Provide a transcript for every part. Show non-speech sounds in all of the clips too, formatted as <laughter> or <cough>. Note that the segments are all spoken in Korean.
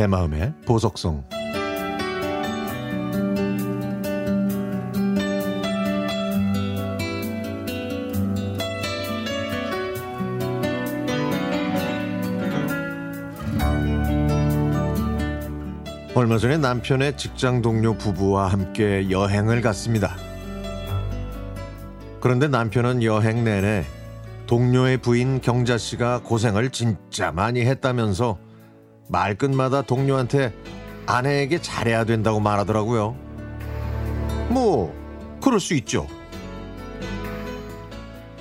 내 마음의 보석성 얼마 전에 남편의 직장 동료 부부와 함께 여행을 갔습니다. 그런데 남편은 여행 내내 동료의 부인 경자 씨가 고생을 진짜 많이 했다면서 말끝마다 동료한테 아내에게 잘해야 된다고 말하더라고요. 뭐, 그럴 수 있죠.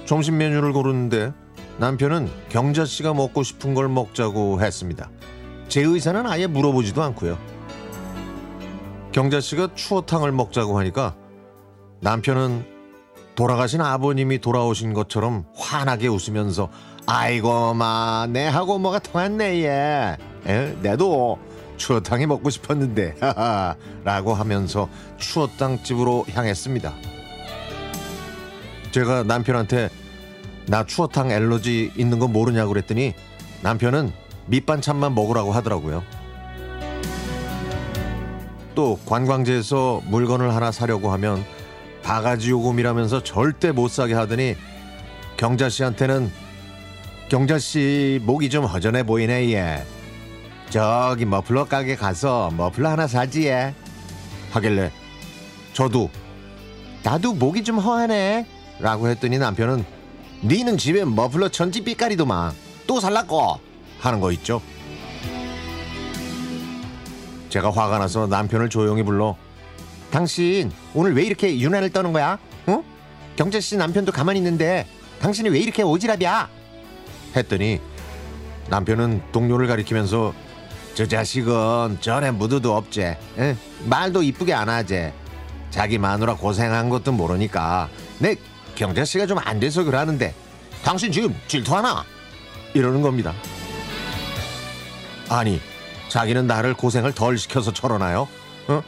점심 메뉴를 고르는데 남편은 경자 씨가 먹고 싶은 걸 먹자고 했습니다. 제 의사는 아예 물어보지도 않고요. 경자 씨가 추어탕을 먹자고 하니까 남편은 돌아가신 아버님이 돌아오신 것처럼 환하게 웃으면서 아이고 마 내하고 뭐가 통했네 얘 에? 내도 추어탕이 먹고 싶었는데 <laughs> 라고 하면서 추어탕 집으로 향했습니다 제가 남편한테 나 추어탕 엘러지 있는 거 모르냐고 그랬더니 남편은 밑반찬만 먹으라고 하더라고요 또 관광지에서 물건을 하나 사려고 하면 바가지 요금이라면서 절대 못 사게 하더니 경자 씨한테는 경자 씨 목이 좀 허전해 보이네 얘. 저기 머플러 가게 가서 머플러 하나 사지 얘. 하길래 저도 나도 목이 좀 허하네 라고 했더니 남편은 니는 집에 머플러 천지 삐까리도만 또 살라고 하는 거 있죠. 제가 화가 나서 남편을 조용히 불러 당신 오늘 왜 이렇게 유난을 떠는 거야? 어? 경재 씨 남편도 가만히 있는데 당신이 왜 이렇게 오지랖이야? 했더니 남편은 동료를 가리키면서 저 자식은 전에 무드도 없제 에? 말도 이쁘게 안 하제 자기 마누라 고생한 것도 모르니까 내 경재 씨가 좀 안 돼서 그러는데 당신 지금 질투하나? 이러는 겁니다. 아니 자기는 나를 고생을 덜 시켜서 저러나요? 어?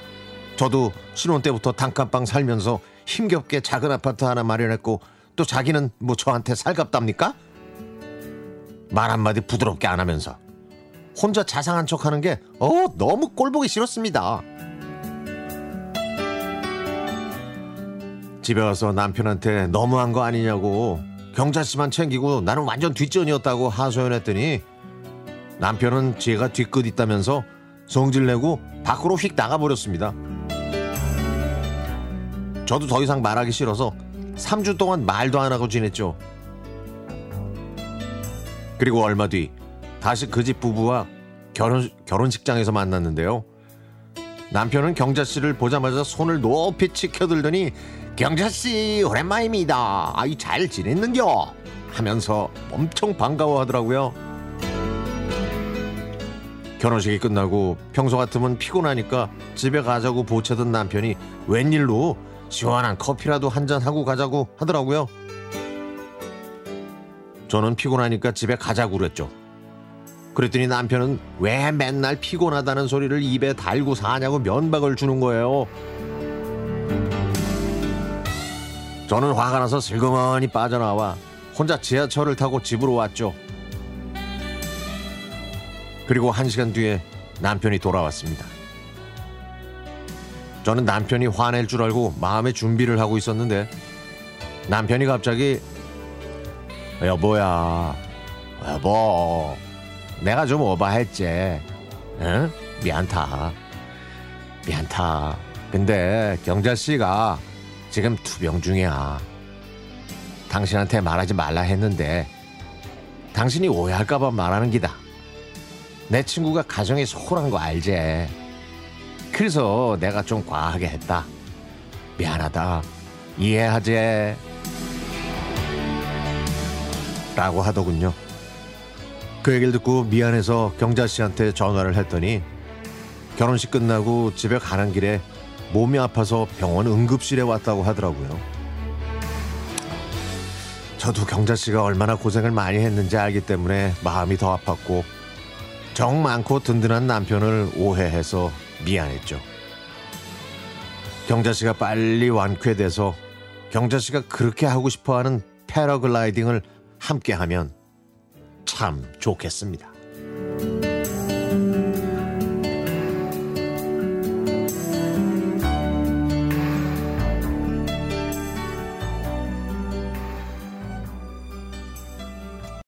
저도 신혼 때부터 단칸방 살면서 힘겹게 작은 아파트 하나 마련했고 또 자기는 뭐 저한테 살갑답니까? 말 한마디 부드럽게 안 하면서 혼자 자상한 척하는 게 어, 너무 꼴보기 싫었습니다. 집에 와서 남편한테 너무한 거 아니냐고 경자 씨만 챙기고 나는 완전 뒷전이었다고 하소연했더니 남편은 제가 뒤끝 있다면서 성질내고 밖으로 휙 나가버렸습니다. 저도 더 이상 말하기 싫어서 3주 동안 말도 안 하고 지냈죠. 그리고 얼마 뒤 다시 그 집 부부와 결혼, 결혼식장에서 만났는데요. 남편은 경자 씨를 보자마자 손을 높이 치켜들더니 경자 씨 오랜만입니다. 아이 잘 지냈는겨? 하면서 엄청 반가워하더라고요. 결혼식이 끝나고 평소 같으면 피곤하니까 집에 가자고 보채던 남편이 웬일로 시원한 커피라도 한 잔 하고 가자고 하더라고요. 저는 피곤하니까 집에 가자고 그랬죠. 그랬더니 남편은 왜 맨날 피곤하다는 소리를 입에 달고 사냐고 면박을 주는 거예요. 저는 화가 나서 슬그머니 빠져나와 혼자 지하철을 타고 집으로 왔죠. 그리고 한 시간 뒤에 남편이 돌아왔습니다. 저는 남편이 화낼 줄 알고 마음의 준비를 하고 있었는데 남편이 갑자기 여보야 여보 내가 좀 오바했지 응? 미안타 미안타 근데 경자 씨가 지금 투병 중이야 당신한테 말하지 말라 했는데 당신이 오해할까봐 말하는 기다 내 친구가 가정에 소홀한 거 알지 그래서 내가 좀 과하게 했다. 미안하다. 이해하제. 라고 하더군요. 그 얘기를 듣고 미안해서 경자 씨한테 전화를 했더니 결혼식 끝나고 집에 가는 길에 몸이 아파서 병원 응급실에 왔다고 하더라고요. 저도 경자 씨가 얼마나 고생을 많이 했는지 알기 때문에 마음이 더 아팠고 정 많고 든든한 남편을 오해해서 미안했죠. 경자 씨가 빨리 완쾌돼서 경자 씨가 그렇게 하고 싶어 하는 패러글라이딩을 함께 하면 참 좋겠습니다.